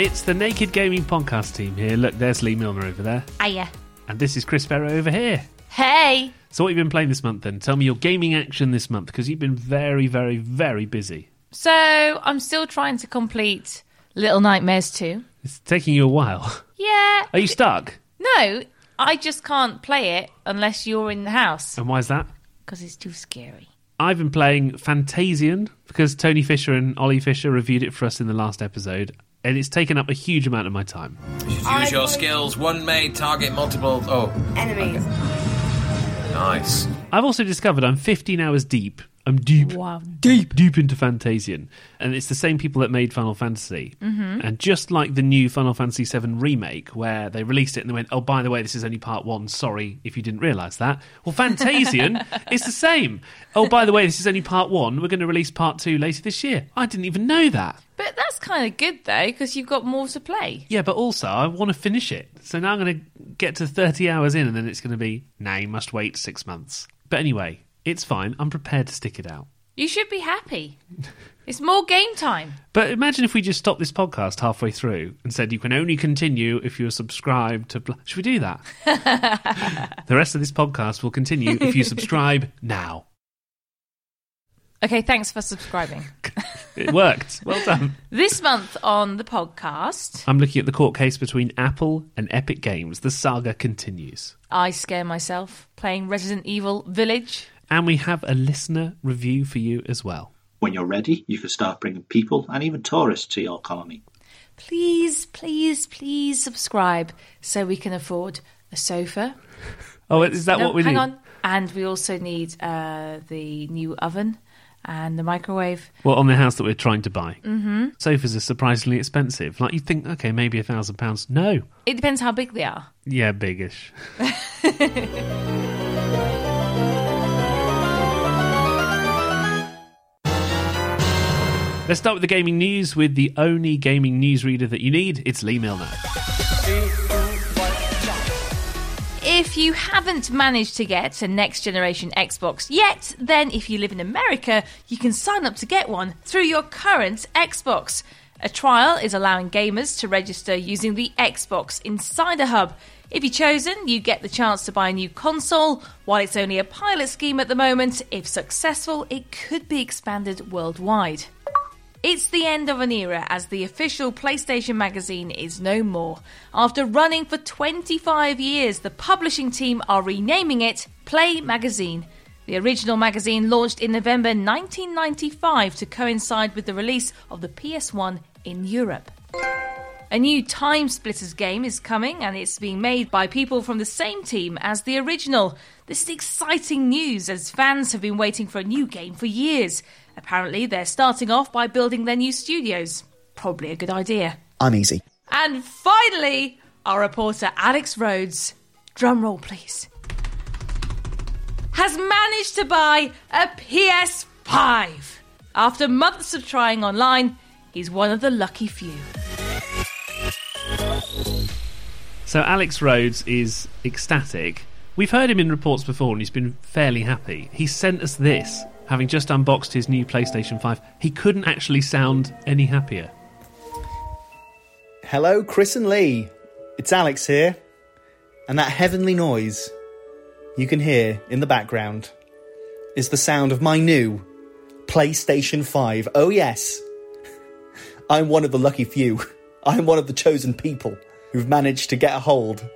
It's the Naked Gaming Podcast team here. Look, there's Lee Milner over there. Hiya. And this is Chris Ferro over here. Hey. So, what have you been playing this month then? Tell me your gaming action this month because you've been very, very, very busy. So I'm still trying to complete Little Nightmares 2. It's taking you a while. Yeah. Are you stuck? No, I just can't play it unless you're in the house And why is that? because it's too scary. I've been playing Fantasian because Tony Fisher and Ollie Fisher reviewed it for us in the last episode, and it's taken up a huge amount of my time. Use your skills. One may target multiple. Oh, Enemies. nice. I've also discovered I'm 15 hours deep. I'm deep, Wow. deep, deep into Fantasian, and it's the same people that made Final Fantasy. Mm-hmm. And just like the new Final Fantasy VII remake, where they released it and they went, "Oh, by the way, this is only part one. Sorry if you didn't realise that." Well, Fantasian is the same. Oh, by the way, this is only part one. We're going to release part two later this year. I didn't even know that. But that's kind of good though because you've got more to play. Yeah, but also I want to finish it. So now I'm going to get to 30 hours in, and then it's going to be, now you must wait six months. But anyway, it's fine. I'm prepared to stick it out. You should be happy. It's more game time. But imagine if we just stopped this podcast halfway through and said you can only continue if you're subscribed to. Bl-. Should we do that? the rest of this podcast will continue if you subscribe now. Okay, thanks for subscribing. It worked. Well done. this month on the podcast, I'm looking at the court case between Apple and Epic Games. The saga continues. I scare myself playing Resident Evil Village. And we have a listener review for you as well. When you're ready, you can start bringing people and even tourists to your colony. Please, please, please subscribe so we can afford a sofa. Oh, is that No, what we hang need? Hang on. And we also need uh, the new oven and the microwave. Well, on the house that we're trying to buy. Mm-hmm. Sofas are surprisingly expensive. Like, you think, okay, maybe a thousand pounds. No. It depends how big they are. Yeah, biggish. Let's start with the gaming news with the only gaming newsreader that you need. It's Lee Milner. If you haven't managed to get a next generation Xbox yet, then if you live in America, you can sign up to get one through your current Xbox. A trial is allowing gamers to register using the Xbox Insider Hub. If you're chosen, you get the chance to buy a new console. While it's only a pilot scheme at the moment, if successful, it could be expanded worldwide. It's the end of an era as the official PlayStation magazine is no more. After running for 25 years, the publishing team are renaming it Play Magazine. The original magazine launched in November 1995 to coincide with the release of the PS1 in Europe. A new Time Splitters game is coming and it's being made by people from the same team as the original. This is exciting news as fans have been waiting for a new game for years. Apparently, they're starting off by building their new studios. Probably a good idea. I'm easy. And finally, our reporter Alex Rhodes, drumroll please, has managed to buy a PS5. After months of trying online, he's one of the lucky few. So, Alex Rhodes is ecstatic. We've heard him in reports before and he's been fairly happy. He sent us this, having just unboxed his new PlayStation 5. He couldn't actually sound any happier. Hello, Chris and Lee. It's Alex here. And that heavenly noise you can hear in the background is the sound of my new PlayStation 5. Oh, yes. I'm one of the lucky few. I'm one of the chosen people who've managed to get a hold,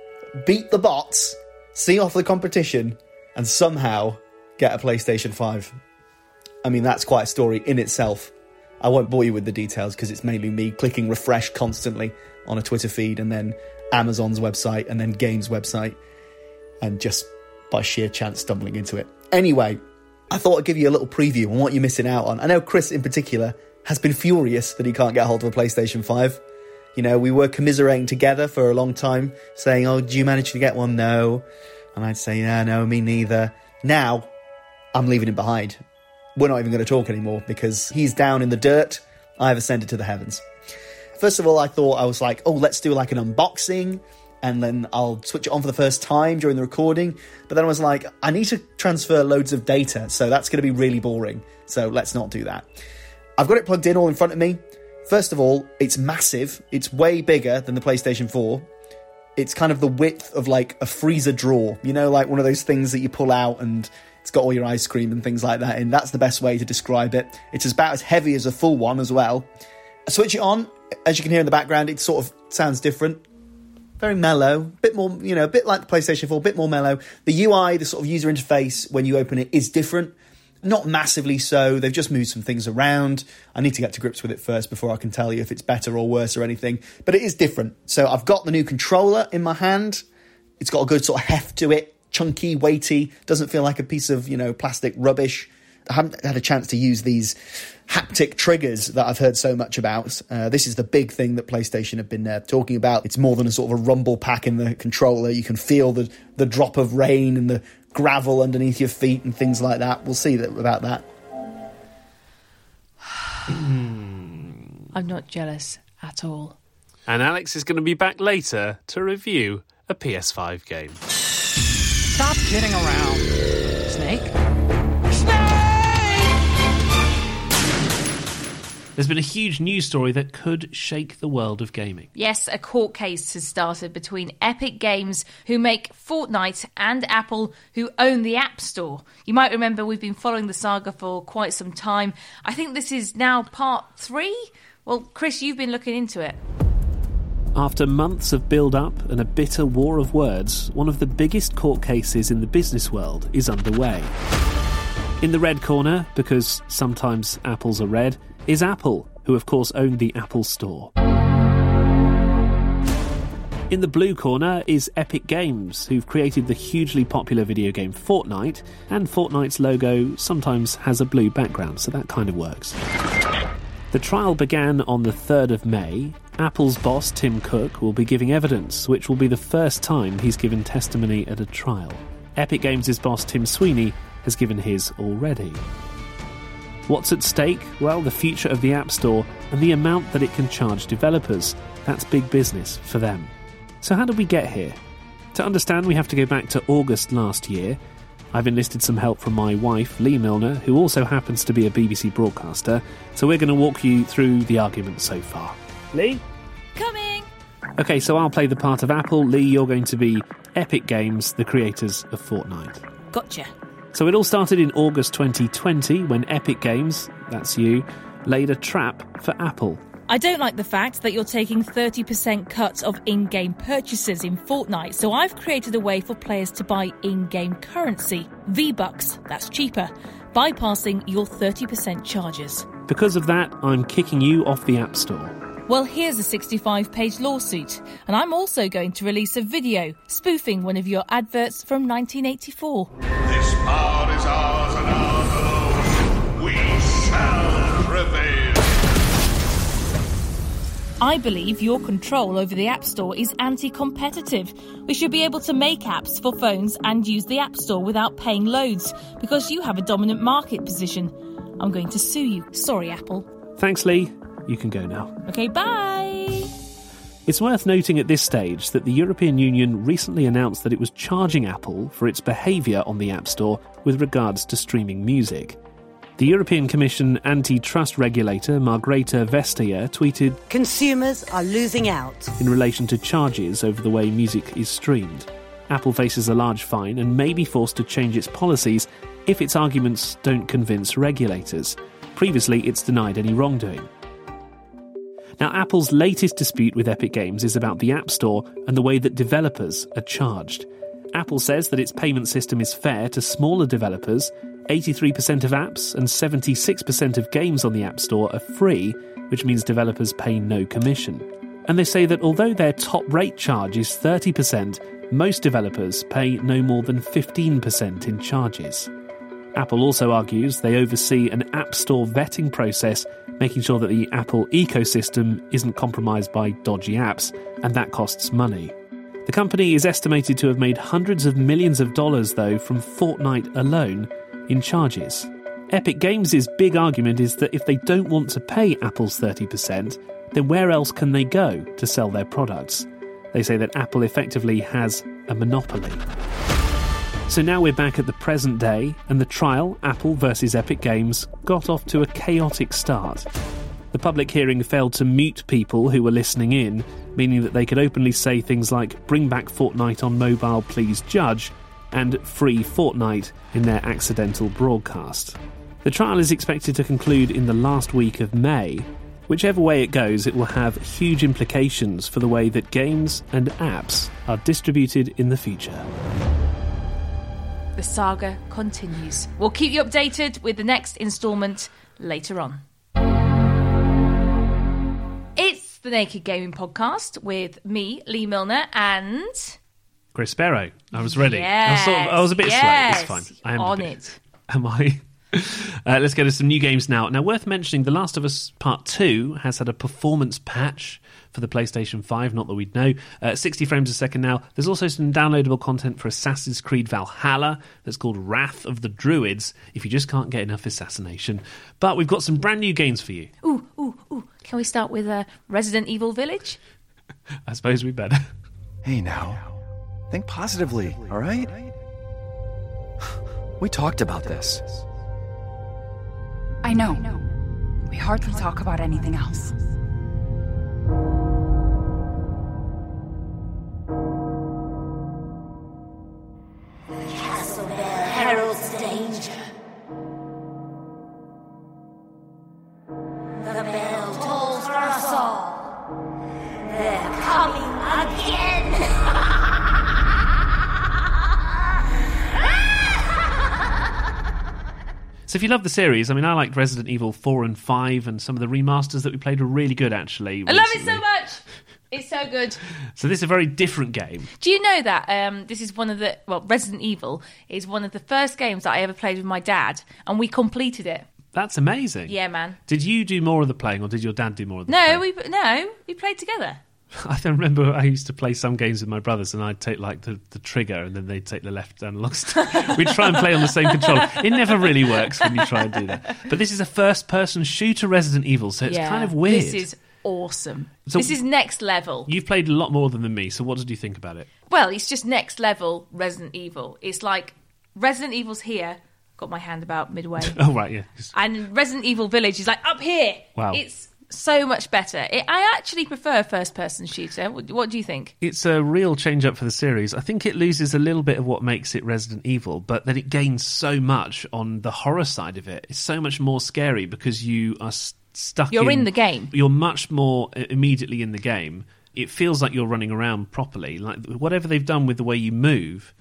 beat the bots, see off the competition, and somehow get a PlayStation 5. I mean, that's quite a story in itself. I won't bore you with the details because it's mainly me clicking refresh constantly on a Twitter feed and then Amazon's website and then Games website and just by sheer chance stumbling into it. Anyway, I thought I'd give you a little preview on what you're missing out on. I know Chris in particular has been furious that he can't get hold of a PlayStation 5. You know, we were commiserating together for a long time, saying, Oh, do you manage to get one? No. And I'd say, Yeah, no, me neither. Now, I'm leaving it behind. We're not even going to talk anymore because he's down in the dirt. I've ascended to the heavens. First of all, I thought I was like, oh, let's do like an unboxing and then I'll switch it on for the first time during the recording. But then I was like, I need to transfer loads of data, so that's going to be really boring. So let's not do that. I've got it plugged in all in front of me. First of all, it's massive. It's way bigger than the PlayStation 4. It's kind of the width of like a freezer drawer, you know, like one of those things that you pull out and it's got all your ice cream and things like that in. That's the best way to describe it. It's about as heavy as a full one as well. I switch it on, as you can hear in the background, it sort of sounds different. Very mellow, bit more, you know, a bit like the PlayStation 4, a bit more mellow. The UI, the sort of user interface when you open it is different. Not massively so. They've just moved some things around. I need to get to grips with it first before I can tell you if it's better or worse or anything. But it is different. So I've got the new controller in my hand. It's got a good sort of heft to it chunky, weighty, doesn't feel like a piece of, you know, plastic rubbish. I haven't had a chance to use these haptic triggers that I've heard so much about. Uh, this is the big thing that PlayStation have been uh, talking about. It's more than a sort of a rumble pack in the controller. You can feel the, the drop of rain and the gravel underneath your feet and things like that. We'll see that, about that. I'm not jealous at all. And Alex is going to be back later to review a PS5 game. Stop kidding around. Snake? There's been a huge news story that could shake the world of gaming. Yes, a court case has started between Epic Games, who make Fortnite, and Apple, who own the App Store. You might remember we've been following the saga for quite some time. I think this is now part three. Well, Chris, you've been looking into it. After months of build up and a bitter war of words, one of the biggest court cases in the business world is underway. In the red corner, because sometimes apples are red, is Apple, who of course own the Apple Store. In the blue corner is Epic Games, who've created the hugely popular video game Fortnite, and Fortnite's logo sometimes has a blue background, so that kind of works. The trial began on the 3rd of May. Apple's boss, Tim Cook, will be giving evidence, which will be the first time he's given testimony at a trial. Epic Games' boss, Tim Sweeney, has given his already. What's at stake? Well, the future of the App Store and the amount that it can charge developers. That's big business for them. So, how did we get here? To understand, we have to go back to August last year. I've enlisted some help from my wife, Lee Milner, who also happens to be a BBC broadcaster, so we're going to walk you through the argument so far. Lee? Coming! Okay, so I'll play the part of Apple. Lee, you're going to be Epic Games, the creators of Fortnite. Gotcha. So it all started in August 2020 when Epic Games, that's you, laid a trap for Apple. I don't like the fact that you're taking 30% cuts of in game purchases in Fortnite, so I've created a way for players to buy in game currency, V Bucks, that's cheaper, bypassing your 30% charges. Because of that, I'm kicking you off the App Store. Well, here's a 65 page lawsuit, and I'm also going to release a video spoofing one of your adverts from 1984. This power is ours I believe your control over the App Store is anti competitive. We should be able to make apps for phones and use the App Store without paying loads because you have a dominant market position. I'm going to sue you. Sorry, Apple. Thanks, Lee. You can go now. Okay, bye. It's worth noting at this stage that the European Union recently announced that it was charging Apple for its behaviour on the App Store with regards to streaming music. The European Commission antitrust regulator Margrethe Vestager tweeted Consumers are losing out. in relation to charges over the way music is streamed. Apple faces a large fine and may be forced to change its policies if its arguments don't convince regulators. Previously, it's denied any wrongdoing. Now, Apple's latest dispute with Epic Games is about the App Store and the way that developers are charged. Apple says that its payment system is fair to smaller developers. 83% of apps and 76% of games on the App Store are free, which means developers pay no commission. And they say that although their top rate charge is 30%, most developers pay no more than 15% in charges. Apple also argues they oversee an App Store vetting process, making sure that the Apple ecosystem isn't compromised by dodgy apps, and that costs money. The company is estimated to have made hundreds of millions of dollars, though, from Fortnite alone in charges. Epic Games' big argument is that if they don't want to pay Apple's 30%, then where else can they go to sell their products? They say that Apple effectively has a monopoly. So now we're back at the present day, and the trial, Apple versus Epic Games, got off to a chaotic start. The public hearing failed to mute people who were listening in, meaning that they could openly say things like bring back Fortnite on mobile, please judge, and free Fortnite in their accidental broadcast. The trial is expected to conclude in the last week of May. Whichever way it goes, it will have huge implications for the way that games and apps are distributed in the future. The saga continues. We'll keep you updated with the next instalment later on. It's the Naked Gaming Podcast with me, Lee Milner, and Chris Sparrow. I was ready. I, was Yes, sort of, I was a bit yes, slow. It's fine. I am on bit- it. Am I? Uh, let's go to some new games now. Now, worth mentioning, The Last of Us Part 2 has had a performance patch for the PlayStation 5, not that we'd know. Uh, 60 frames a second now. There's also some downloadable content for Assassin's Creed Valhalla that's called Wrath of the Druids, if you just can't get enough assassination. But we've got some brand new games for you. Ooh, ooh, ooh. Can we start with uh, Resident Evil Village? I suppose we better. Hey now. Think positively, all right? We talked about this. I know. We hardly talk about anything else. Castle Bell heralds danger. The bell tolls for us all. They're coming again. So if you love the series, I mean, I liked Resident Evil 4 and 5, and some of the remasters that we played were really good, actually. I love it so much. It's so good. So this is a very different game. Do you know that um, this is one of the well, Resident Evil is one of the first games that I ever played with my dad, and we completed it. That's amazing. Yeah, man. Did you do more of the playing, or did your dad do more of the No, we no, we played together. I don't remember I used to play some games with my brothers and I'd take like the, the trigger and then they'd take the left analog stick. We'd try and play on the same controller. It never really works when you try and do that. But this is a first person shooter Resident Evil, so it's yeah, kind of weird. This is awesome. So- this is next level. You've played a lot more than me, so what did you think about it? Well, it's just next level Resident Evil. It's like Resident Evil's here. Got my hand about midway. Oh, right, yeah. and Resident Evil Village is like up here. Wow. It's so much better. It, I actually prefer first person shooter. What, what do you think? It's a real change up for the series. I think it loses a little bit of what makes it Resident Evil, but then it gains so much on the horror side of it. It's so much more scary because you are s- stuck You're in the game. You're much more uh, immediately in the game. It feels like you're running around properly. Like whatever they've done with the way you move,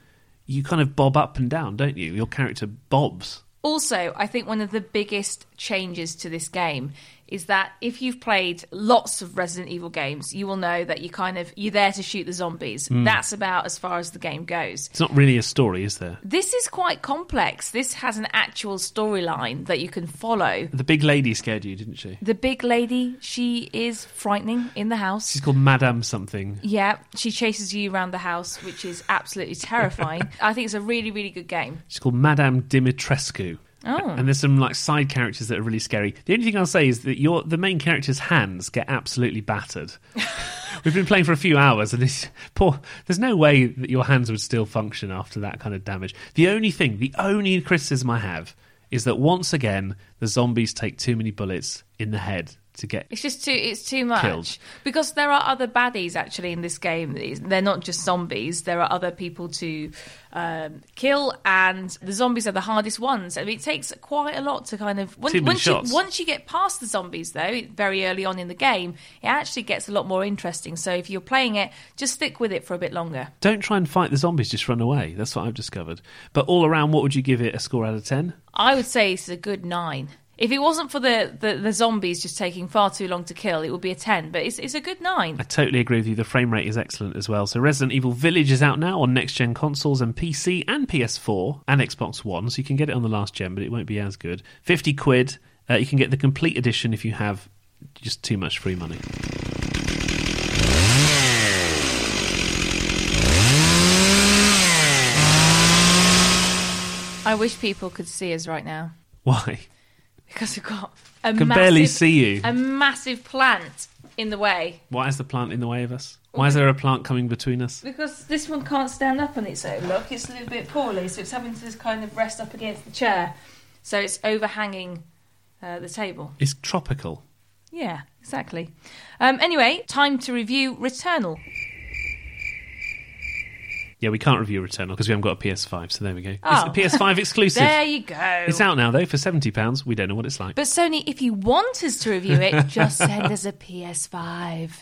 you kind of bob up and down, don't you? Your character bobs. Also, I think one of the biggest changes to this game is that if you've played lots of Resident Evil games, you will know that you kind of you're there to shoot the zombies. Mm. That's about as far as the game goes. It's not really a story, is there? This is quite complex. This has an actual storyline that you can follow. The big lady scared you, didn't she? The big lady, she is frightening in the house. She's called Madame something. Yeah, she chases you around the house, which is absolutely terrifying. I think it's a really, really good game. She's called Madame Dimitrescu. Oh. And there's some like side characters that are really scary. The only thing I'll say is that your the main character's hands get absolutely battered. We've been playing for a few hours, and it's poor. There's no way that your hands would still function after that kind of damage. The only thing, the only criticism I have, is that once again the zombies take too many bullets in the head to get. It's just too. It's too much Killed. because there are other baddies actually in this game. They're not just zombies. There are other people to um, kill, and the zombies are the hardest ones. I mean, it takes quite a lot to kind of once, many once you shots. once you get past the zombies, though, very early on in the game, it actually gets a lot more interesting. So if you're playing it, just stick with it for a bit longer. Don't try and fight the zombies; just run away. That's what I've discovered. But all around, what would you give it a score out of ten? I would say it's a good nine. If it wasn't for the, the, the zombies just taking far too long to kill, it would be a 10, but it's, it's a good 9. I totally agree with you. The frame rate is excellent as well. So Resident Evil Village is out now on next gen consoles and PC and PS4 and Xbox One. So you can get it on the last gen, but it won't be as good. Fifty quid. Uh, you can get the complete edition if you have just too much free money. I wish people could see us right now Why? Because we've got a Can massive, barely see you. a massive plant in the way. Why is the plant in the way of us? Why is there a plant coming between us? Because this one can't stand up on its own. Look, it's a little bit poorly, so it's having to just kind of rest up against the chair. So it's overhanging uh, the table. It's tropical. Yeah, exactly. Um, anyway, time to review Returnal. Yeah, we can't review Returnal because we haven't got a PS5, so there we go. Oh. It's a PS5 exclusive. There you go. It's out now, though, for £70. We don't know what it's like. But Sony, if you want us to review it, just send us a PS5.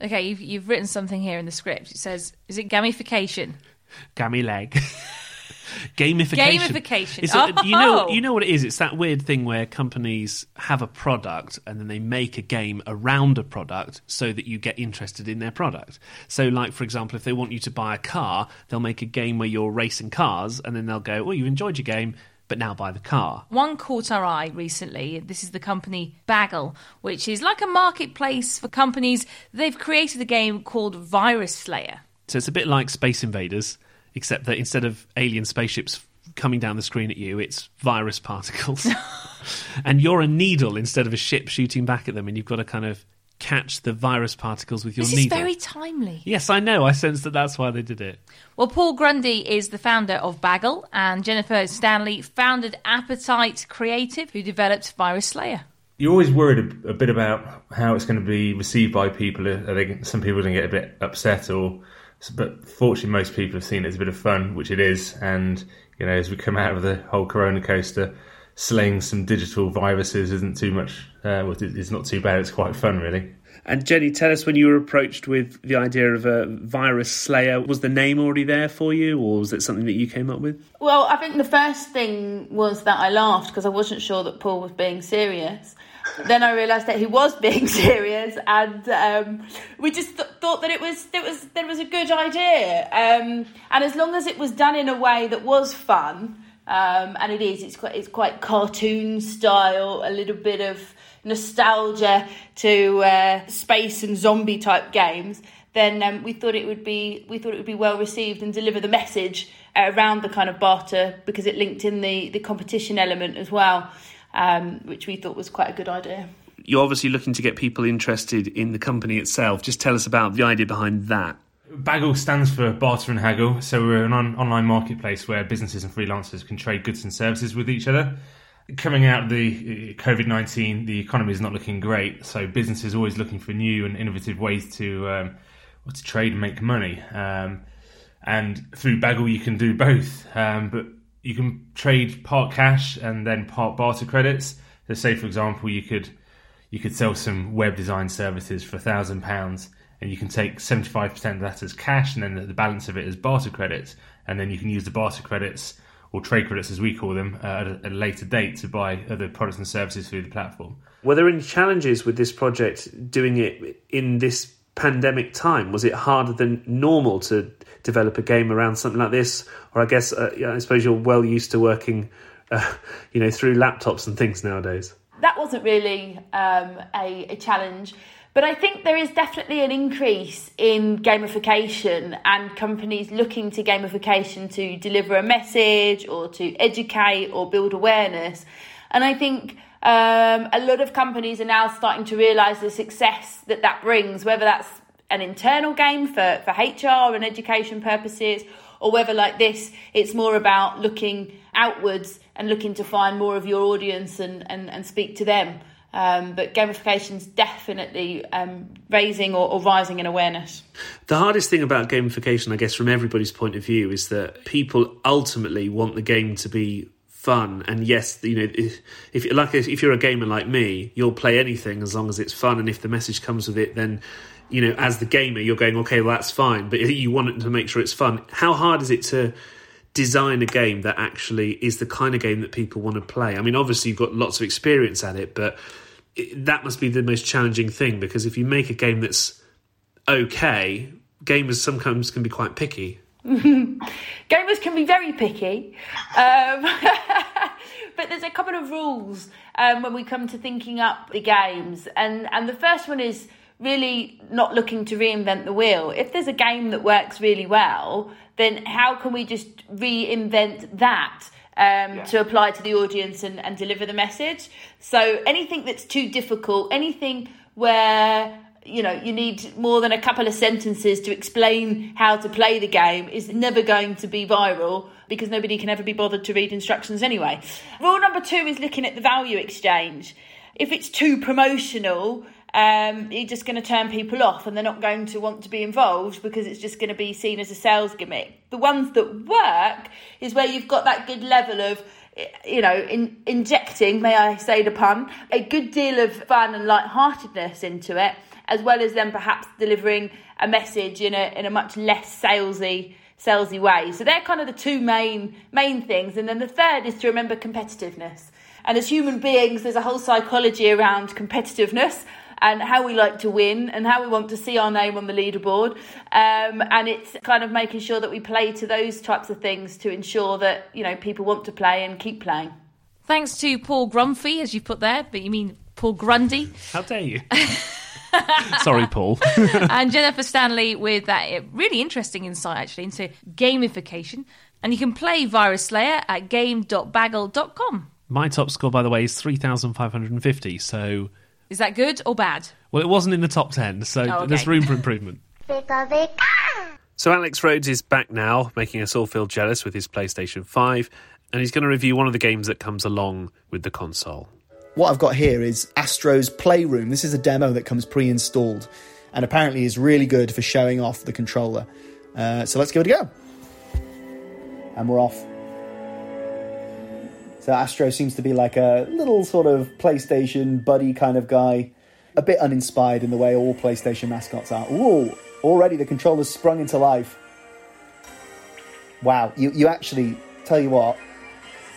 Okay, you've, you've written something here in the script. It says, is it gamification? Gammy leg. Gamification. Gamification. It's a- you know, Oh. you know what it is. It's that weird thing where companies have a product and then they make a game around a product so that you get interested in their product. So, like for example, if they want you to buy a car, they'll make a game where you're racing cars, and then they'll go, "Well, you enjoyed your game, but now buy the car." One caught our eye recently. This is the company Bagel, which is like a marketplace for companies. They've created a game called Virus Slayer. So it's a bit like Space Invaders, except that instead of alien spaceships coming down the screen at you, it's virus particles. and you're a needle instead of a ship shooting back at them, and you've got to kind of catch the virus particles with your This needle. is very timely. Yes, I know. I sense that that's why they did it. Well, Paul Grundy is the founder of Bagel, and Jennifer Stanley founded Appetite Creative, who developed Virus Slayer. You're always worried a, a bit about how it's going to be received by people. Uh, are they, some people are going to get a bit upset, or but fortunately, most people have seen it as a bit of fun, which it is. And you know, as we come out of the whole Corona coaster, slaying some digital viruses isn't too much. Uh, well, it's not too bad. It's quite fun, really. And Jenny, tell us when you were approached with the idea of a virus slayer, was the name already there for you, or was it something that you came up with? Well, I think the first thing was that I laughed because I wasn't sure that Paul was being serious. Then I realised that he was being serious, and um, we just th- thought that it was it was there was a good idea. Um, and as long as it was done in a way that was fun, um, and it is, it's quite it's quite cartoon style, a little bit of nostalgia to uh, space and zombie type games. Then um, we thought it would be we thought it would be well received and deliver the message around the kind of barter because it linked in the the competition element as well, um, which we thought was quite a good idea. You're obviously looking to get people interested in the company itself. Just tell us about the idea behind that. Bagel stands for Barter and Haggle, so we're an on- online marketplace where businesses and freelancers can trade goods and services with each other. Coming out of the COVID 19, the economy is not looking great, so businesses are always looking for new and innovative ways to, um, to trade and make money. Um, and through Bagel, you can do both, um, but you can trade part cash and then part barter credits. So, say for example, you could you could sell some web design services for thousand pounds and you can take 75% of that as cash and then the, the balance of it as barter credits and then you can use the barter credits or trade credits as we call them uh, at, a, at a later date to buy other products and services through the platform Were there any challenges with this project doing it in this pandemic time? Was it harder than normal to develop a game around something like this? Or I guess, uh, I suppose you're well used to working, uh, you know, through laptops and things nowadays. that wasn't really um, a, a challenge. But I think there is definitely an increase in gamification and companies looking to gamification to deliver a message or to educate or build awareness. And I think um, a lot of companies are now starting to realise the success that that brings, whether that's an internal game for, for HR and education purposes, or whether, like this, it's more about looking outwards and looking to find more of your audience and, and, and speak to them. Um, but is definitely um, raising or, or rising in awareness. The hardest thing about gamification, I guess, from everybody's point of view, is that people ultimately want the game to be fun. And yes, you know, if, if like if you're a gamer like me, you'll play anything as long as it's fun. And if the message comes with it, then you know, as the gamer, you're going, okay, well, that's fine. But you want to make sure it's fun. How hard is it to design a game that actually is the kind of game that people want to play? I mean, obviously, you've got lots of experience at it, but it, that must be the most challenging thing because if you make a game that's okay, gamers sometimes can be quite picky. Gamers can be very picky, um, but there's a couple of rules um, when we come to thinking up the games, and and the first one is really not looking to reinvent the wheel. If there's a game that works really well, then how can we just reinvent that? Um, yeah. To apply to the audience and, and deliver the message. So anything that's too difficult, anything where you know, you need more than a couple of sentences to explain how to play the game is never going to be viral because nobody can ever be bothered to read instructions anyway. Rule number two is looking at the value exchange. If it's too promotional, um, you're just going to turn people off and they're not going to want to be involved because it's just going to be seen as a sales gimmick. The ones that work is where you've got that good level of you know, in, injecting, may I say the pun, a good deal of fun and light-heartedness into it, as well as then perhaps delivering a message in a in a much less salesy salesy way. So they're kind of the two main main things, and then the third is to remember competitiveness. And as human beings, there's a whole psychology around competitiveness and how we like to win and how we want to see our name on the leaderboard. Um, and it's kind of making sure that we play to those types of things to ensure that, you know, people want to play and keep playing. Thanks to Paul Grumphy, as you put there, but you mean Paul Grundy. How dare you? Sorry, Paul. and Jennifer Stanley with that really interesting insight actually into gamification. And you can play Virus Slayer at game.baggle.com. My top score, by the way, is 3,550. So is that good or bad? Well, it wasn't in the top 10, so Oh, okay. there's room for improvement. So Alex Rhodes is back now, making us all feel jealous with his PlayStation 5, and he's going to review one of the games that comes along with the console. What I've got here is Astro's Playroom. This is a demo that comes pre installed and apparently is really good for showing off the controller. Uh, so let's give it a go. And we're off. So Astro seems to be like a little sort of PlayStation buddy kind of guy, a bit uninspired in the way all PlayStation mascots are. Ooh, already the controller's sprung into life. Wow, you, you actually, tell you what,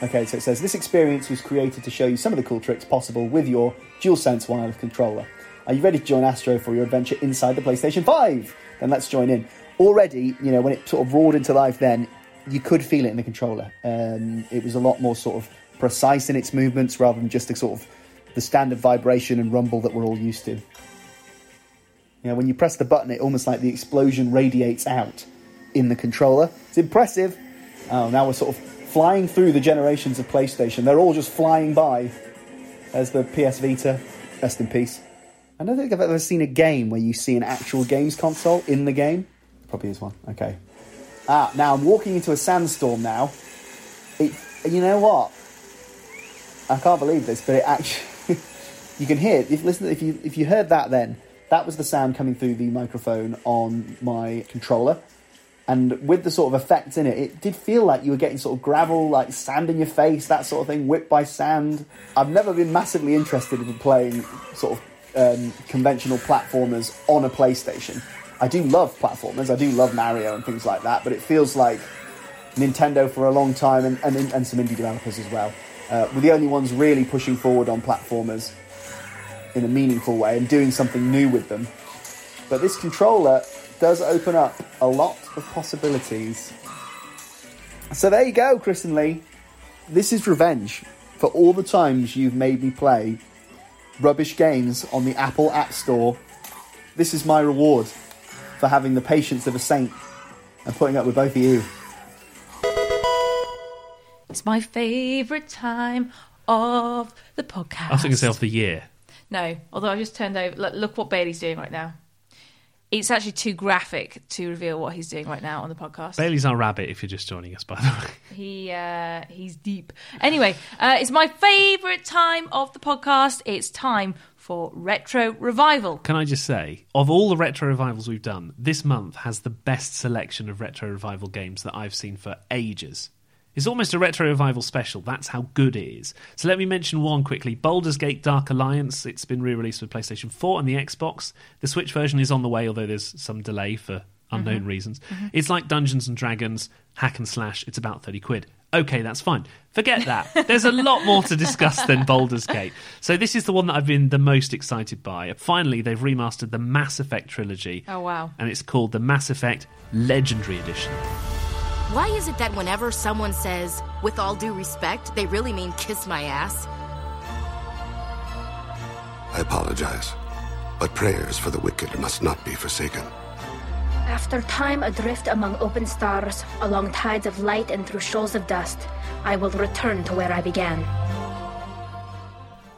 Okay, so it says this experience was created to show you some of the cool tricks possible with your DualSense wireless controller. Are you ready to join Astro for your adventure inside the PlayStation 5? Then let's join in. Already, you know, when it sort of roared into life, then you could feel it in the controller. Um, it was a lot more sort of precise in its movements rather than just the sort of the standard vibration and rumble that we're all used to. You know, when you press the button, it almost like the explosion radiates out in the controller. It's impressive. Oh, now we're sort of flying through the generations of PlayStation. They're all just flying by as the PS Vita. Rest in peace. I don't think I've ever seen a game where you see an actual games console in the game. Probably is one. Okay. Ah, now I'm walking into a sandstorm now. It, you know what? I can't believe this, but it actually you can hear. If listen, if you if you heard that, then that was the sound coming through the microphone on my controller, and with the sort of effects in it, it did feel like you were getting sort of gravel, like sand in your face, that sort of thing, whipped by sand. I've never been massively interested in playing sort of um, conventional platformers on a PlayStation. I do love platformers, I do love Mario and things like that, but it feels like Nintendo for a long time and, and, and some indie developers as well uh, were the only ones really pushing forward on platformers in a meaningful way and doing something new with them. But this controller does open up a lot of possibilities. So there you go, Chris and Lee. This is revenge for all the times you've made me play rubbish games on the Apple App Store. This is my reward for having the patience of a saint and putting up with both of you. It's my favourite time of the podcast. I was going to say of the year. No, although I just turned over. Look, look what Bailey's doing right now. It's actually too graphic to reveal what he's doing right now on the podcast. Bailey's our rabbit, if you're just joining us, by the way. He uh, he's deep. Anyway, uh, it's my favourite time of the podcast. It's time for retro revival. Can I just say, of all the retro revivals we've done, this month has the best selection of retro revival games that I've seen for ages. It's almost a retro revival special. That's how good it is. So let me mention one quickly Baldur's Gate Dark Alliance. It's been re released for PlayStation 4 and the Xbox. The Switch version is on the way, although there's some delay for unknown Mhm. reasons. Mhm. It's like Dungeons and Dragons, hack and slash. It's about 30 quid. Okay, that's fine. Forget that. There's a lot more to discuss than Baldur's Gate. So this is the one that I've been the most excited by. Finally, they've remastered the Mass Effect trilogy. Oh wow! And it's called the Mass Effect Legendary Edition. Why is it that whenever someone says, with all due respect, they really mean kiss my ass? I apologize, but prayers for the wicked must not be forsaken. After time adrift among open stars, along tides of light and through shoals of dust, I will return to where I began.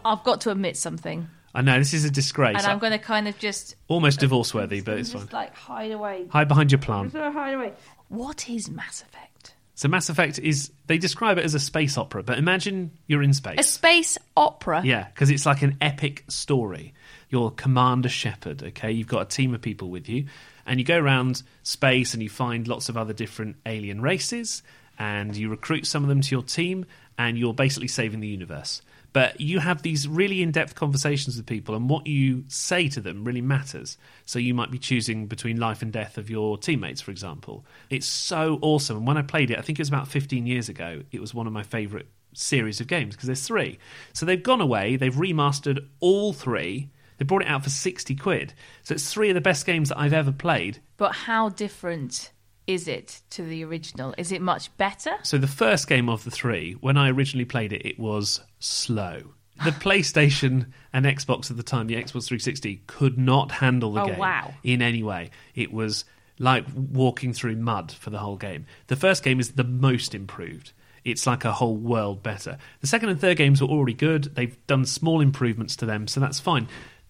I've got to admit something. I know this is a disgrace. and I'm going to kind of just Almost divorce worthy, but it's just fine. like hide away. Hide behind your I'm plant. gonna hide away. What is Mass Effect? So Mass Effect is they describe it as a space opera, but imagine you're in space. A space opera. Yeah, because it's like an epic story. You're Commander Shepard, okay? You've got a team of people with you, and you go around space and you find lots of other different alien races, and you recruit some of them to your team, and you're basically saving the universe. But you have these really in depth conversations with people, and what you say to them really matters. So you might be choosing between life and death of your teammates, for example. It's so awesome. And when I played it, I think it was about 15 years ago, it was one of my favourite series of games because there's three. So they've gone away, they've remastered all three, they brought it out for 60 quid. So it's three of the best games that I've ever played. But how different is it to the original? Is it much better? So the first game of the three, when I originally played it, it was slow. The PlayStation and Xbox at the time, the Xbox 360, could not handle the Oh, game wow. in any way. It was like walking through mud for the whole game. The first game is the most improved. It's like a whole world better. The second and third games were already good. They've done small improvements to them, so that's fine.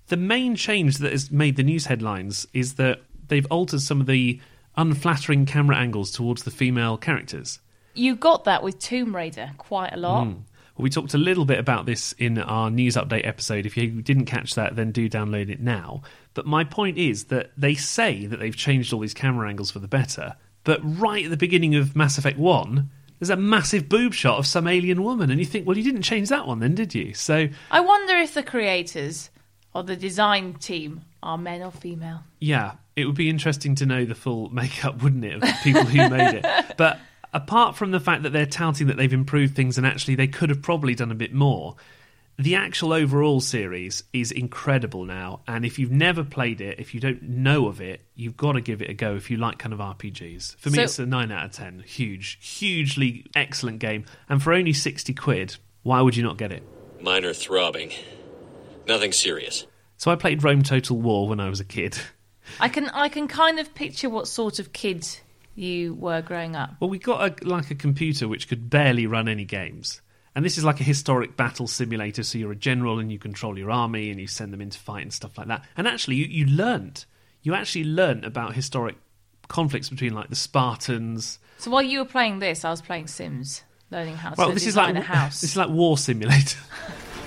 The main change that has made the news headlines is that they've altered some of the unflattering camera angles towards the female characters. You got that with Tomb Raider quite a lot. Mm. Well, we talked a little bit about this in our news update episode. If you didn't catch that, then do download it now. But my point is that they say that they've changed all these camera angles for the better, but right at the beginning of Mass Effect 1, there's a massive boob shot of some alien woman, and you think, well, you didn't change that one then, did you? So, I wonder if the creators or the design team are men or female. yeah, it would be interesting to know the full makeup, wouldn't it, of the people who made it. But apart from the fact that they're touting that they've improved things and actually they could have probably done a bit more, the actual overall series is incredible now. And if you've never played it, if you don't know of it, you've got to give it a go if you like kind of RPGs. For me, So- it's a 9 out of 10. Huge, hugely excellent game. And for only 60 quid, why would you not get it? Minor throbbing. Nothing serious. So I played Rome Total War when I was a kid. I can I can kind of picture what sort of kid you were growing up. Well, we got a, like a computer which could barely run any games. And this is like a historic battle simulator, so you're a general and you control your army and you send them into fight and stuff like that. And actually, you, you learnt. You actually learnt about historic conflicts between like the Spartans. So while you were playing this, I was playing Sims, learning how to Well, this is like design a house. this is like war simulator.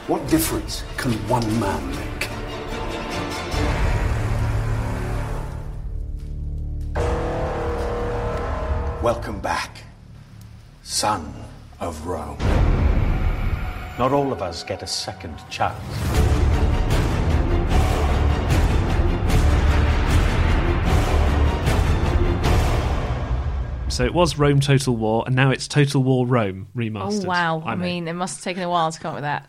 What difference can one man make? Welcome back, son of Rome. Not all of us get a second chance. So it was Rome Total War, and now it's Total War Rome remastered. Oh wow! I, know. mean, it must have taken a while to come up with that.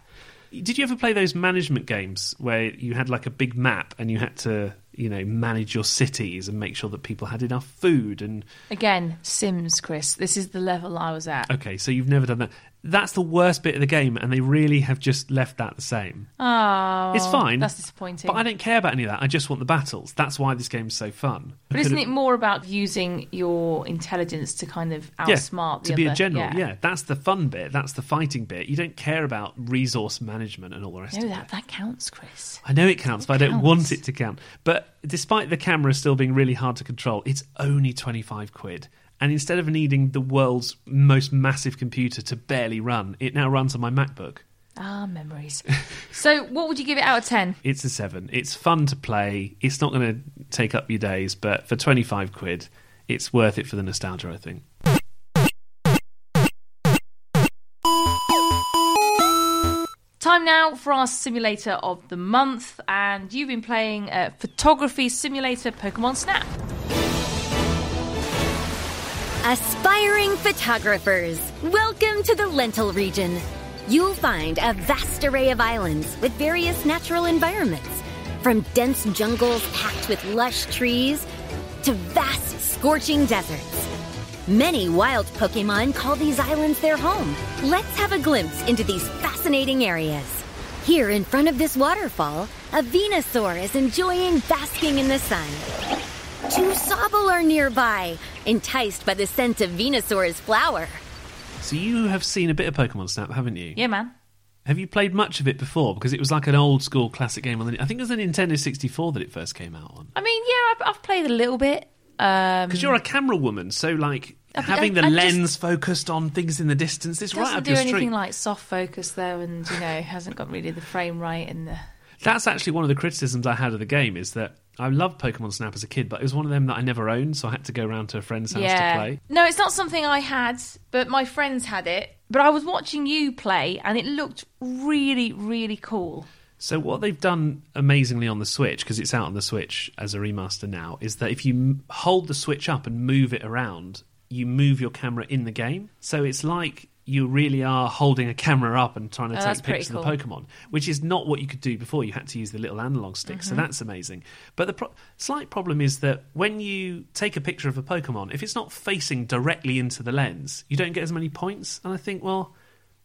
Did you ever play those management games where you had like a big map and you had to, you know, manage your cities and make sure that people had enough food and Again, Sims, Chris. This is the level I was at. Okay, so you've never done that. That's the worst bit of the game and they really have just left that the same. Oh, it's fine. That's disappointing. But I don't care about any of that. I just want the battles. That's why this game's so fun. But I isn't it more about using your intelligence to kind of yeah, outsmart the to be other? a general, yeah. That's the fun bit. That's the fighting bit. You don't care about resource management and all the rest No, of that it. that counts, Chris. I know it counts, but I don't want it to count. But despite the camera still being really hard to control, it's only 25 quid. And instead of needing the world's most massive computer to barely run, it now runs on my MacBook. Ah, memories. so, what would you give it out of ten? It's a 7. It's fun to play. It's not going to take up your days, but for 25 quid, it's worth it for the nostalgia, I think. Time now for our simulator of the month, and you've been playing uh, Photography Simulator Pokemon Snap. Aspiring photographers, welcome to the Lental region. You'll find a vast array of islands with various natural environments, from dense jungles packed with lush trees to vast, scorching deserts. Many wild Pokemon call these islands their home. Let's have a glimpse into these fascinating areas. Here in front of this waterfall, a Venusaur is enjoying basking in the sun. Two Sobble are nearby, enticed by the scent of Venusaur's flower. So you have seen a bit of Pokemon Snap, haven't you? Yeah, man. Have you played much of it before? Because it was like an old school classic game on the. I think it was the Nintendo 64 that it first came out on. I mean, yeah, I've, I've played a little bit. Um, Because you're a camera woman, so like I- having the I- I just- lens focused on things in the distance is right doesn't do anything like soft focus though, and you know hasn't got really the frame right and the. That's actually one of the criticisms I had of the game is that I loved Pokemon Snap as a kid, but it was one of them that I never owned, so I had to go around to a friend's house to play. No, it's not something I had, but my friends had it. But I was watching you play, and it looked really, really cool. So what they've done amazingly on the Switch, because it's out on the Switch as a remaster now, is that if you hold the Switch up and move it around, you move your camera in the game. So it's like you really are holding a camera up and trying to Oh, take pictures of the Pokemon, which is not what you could do before. You had to use the little analog stick, so Mhm. that's amazing. But the pro- slight problem is that when you take a picture of a Pokemon, if it's not facing directly into the lens, you don't get as many points. And I think, well,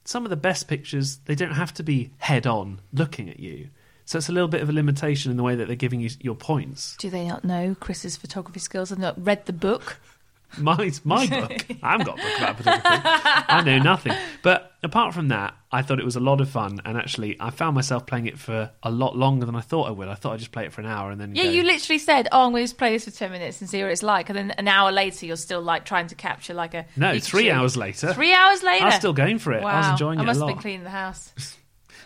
some of the best pictures they don't have to be head on looking at you. So it's a little bit of a limitation in the way that they're giving you your points. Do they not know Chris's photography skills? I've not read the book. My my book. I haven't got a book about photography. I know nothing. But apart from that, I thought it was a lot of fun, and actually, I found myself playing it for a lot longer than I thought I would. I thought I'd just play it for an hour and then Yeah, go. you literally said, "Oh, I'm going to just play this for ten minutes and see what it's like," and then an hour later, you're still like trying to capture like a no, three hours later. Three hours later, I was still going for it. Wow. I was enjoying I it must a have been cleaning the house.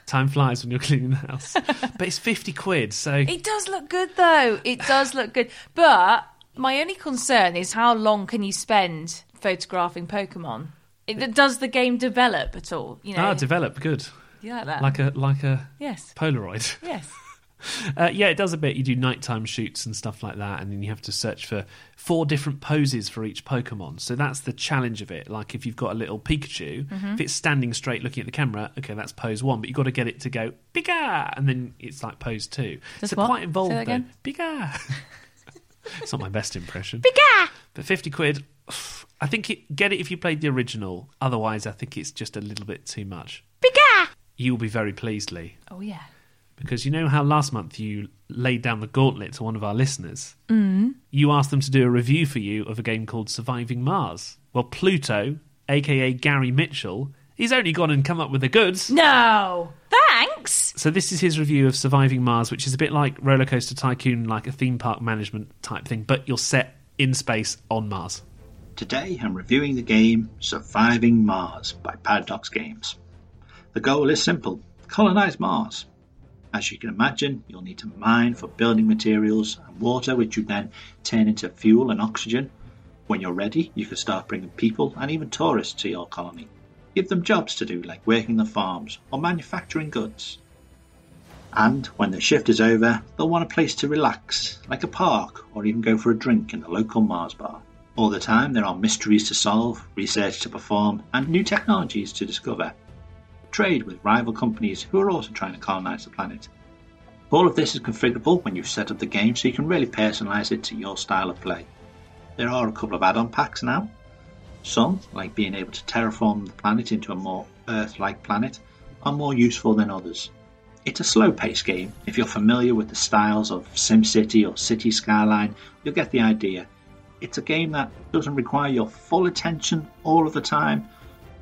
Time flies when you're cleaning the house. but it's fifty quid, so It does look good though. It does look good. But my only concern is how long can you spend photographing Pokemon? It, does the game develop at all? You know, ah, develop good. You like that? Like a like a Yes. Polaroid. yes. Uh, yeah, it does a bit. You do nighttime shoots and stuff like that, and then you have to search for four different poses for each Pokemon. So that's the challenge of it. Like if you've got a little Pikachu, Mhm. if it's standing straight looking at the camera, okay, that's pose one, but you've got to get it to go Pika, and then it's like pose two. Does so what? quite involved though. again? It's not my best impression. Pika. But fifty quid. I think it, get it if you played the original. Otherwise, I think it's just a little bit too much. Pika. You'll be very pleased, Lee Oh yeah. because you know how last month you laid down the gauntlet to one of our listeners. Mm. You asked them to do a review for you of a game called Surviving Mars. Well, Pluto, aka Gary Mitchell, he's only gone and come up with the goods. No. Thanks. So this is his review of Surviving Mars, which is a bit like Roller Coaster Tycoon, like a theme park management type thing, but you're set in space on Mars. Today I'm reviewing the game Surviving Mars by Paradox Games. The goal is simple colonize Mars. As you can imagine, you'll need to mine for building materials and water, which you then turn into fuel and oxygen. When you're ready, you can start bringing people and even tourists to your colony. Give them jobs to do, like working the farms or manufacturing goods. And when the shift is over, they'll want a place to relax, like a park, or even go for a drink in the local Mars bar. All the time, there are mysteries to solve, research to perform, and new technologies to discover. Trade with rival companies who are also trying to colonize the planet. All of this is configurable when you've set up the game so you can really personalize it to your style of play. There are a couple of add on packs now. Some, like being able to terraform the planet into a more Earth like planet, are more useful than others. It's a slow paced game. If you're familiar with the styles of SimCity or City Skyline, you'll get the idea. It's a game that doesn't require your full attention all of the time,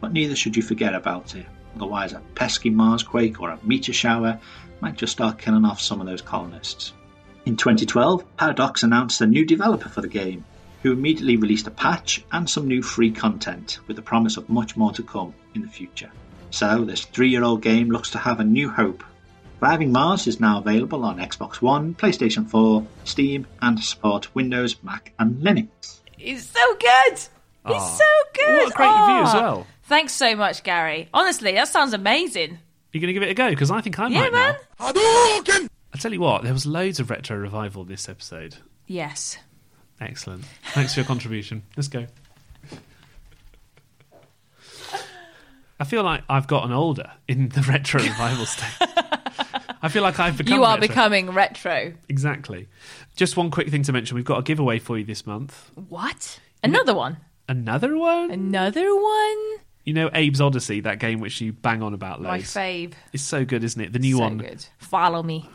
but neither should you forget about it. Otherwise, a pesky Marsquake or a meteor shower might just start killing off some of those colonists. In 2012, Paradox announced a new developer for the game, who immediately released a patch and some new free content, with the promise of much more to come in the future. So, this three year old game looks to have a new hope. Surviving Mars is now available on Xbox One, PlayStation 4, Steam, and support Windows, Mac, and Linux. It's so good. It's Aw. so good. What a great review as well. Thanks so much, Gary. Honestly, that sounds amazing. You're going to give it a go? Because I think I Yeah, might man. now. I tell you what, there was loads of retro revival this episode. Yes. Excellent. Thanks for your contribution. Let's go. I feel like I've gotten older in the retro revival state. I feel like I've become. you are retro. becoming retro. exactly. Just one quick thing to mention: we've got a giveaway for you this month. What? Another one. Another one. Another one. You know, Abe's Oddysee, that game which you bang on about My loads. fave. It's so good, isn't it? The new so one. good. Follow me.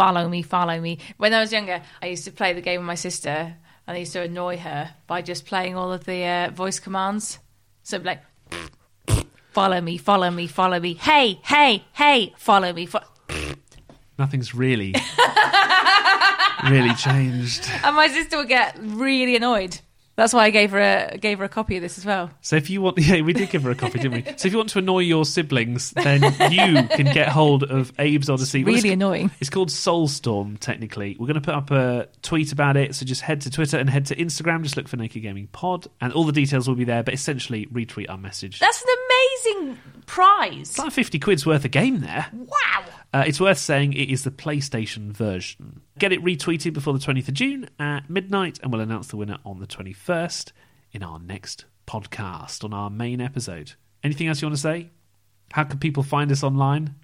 Follow me, follow me. When I was younger, I used to play the game with my sister, and I used to annoy her by just playing all of the uh, voice commands. So, it'd be like, Follow me, follow me, follow me. Hey, hey, hey, follow me. Fo- Nothing's really, really changed. and my sister would get really annoyed. That's why I gave her a gave her a copy of this as well. So if you want, yeah, we did give her a copy, didn't we? So if you want to annoy your siblings, then you can get hold of Abe's Oddysee. Well, really it's, annoying. It's called Soulstorm, technically. We're going to put up a tweet about it, so just head to Twitter and head to Instagram. Just look for Naked Gaming Pod, and all the details will be there. But essentially, retweet our message. That's an amazing prize. It's like fifty quid's worth of game there. Wow. Uh, it's worth saying it is the PlayStation version. Get it retweeted before the 20th of June at midnight, and we'll announce the winner on the 21st in our next podcast, on our main episode. Anything else you want to say? How can people find us online?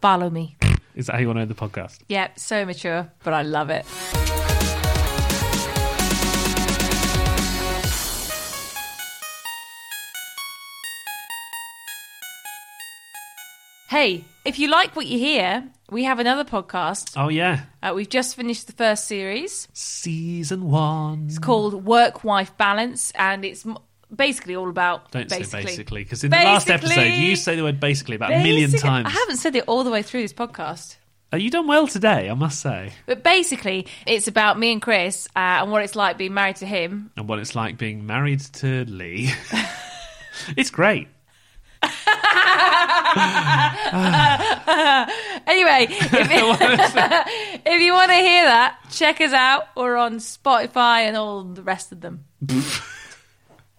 Follow me. Is that how you want to end the podcast? Yeah, so mature, but I love it. Hey, if you like what you hear, we have another podcast. Oh, yeah. Uh, we've just finished the first series. Season one. It's called Work Wife Balance, and it's m- basically all about. Don't basically. say basically, because in the last Basically- episode, you say the word basically about a million Basically- times. I haven't said it all the way through this podcast. Uh, you done well today, I must say. But basically, it's about me and Chris uh, and what it's like being married to him. And what it's like being married to Lee. it's great. anyway, if, if you want to hear that, check us out. We're on Spotify and all the rest of them.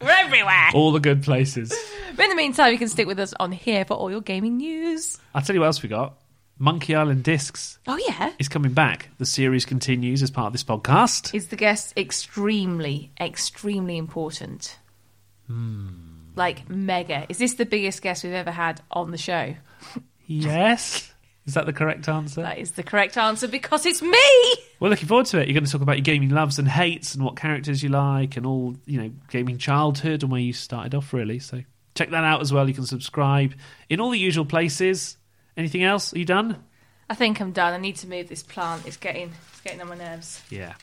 We're everywhere. All the good places. But in the meantime, you can stick with us on here for all your gaming news. I'll tell you what else we got. Monkey Island Discs Oh, yeah. is coming back. The series continues as part of this podcast. Is the guest extremely, extremely important? Hmm. Like, mega. Is this the biggest guest we've ever had on the show? Yes. Is that the correct answer? That is the correct answer because it's me! We're looking forward to it. You're going to talk about your gaming loves and hates and what characters you like and all, you know, gaming childhood and where you started off, really. So check that out as well. You can subscribe in all the usual places. Anything else? Are you done? I think I'm done. I need to move this plant. It's getting, it's getting on my nerves. Yeah.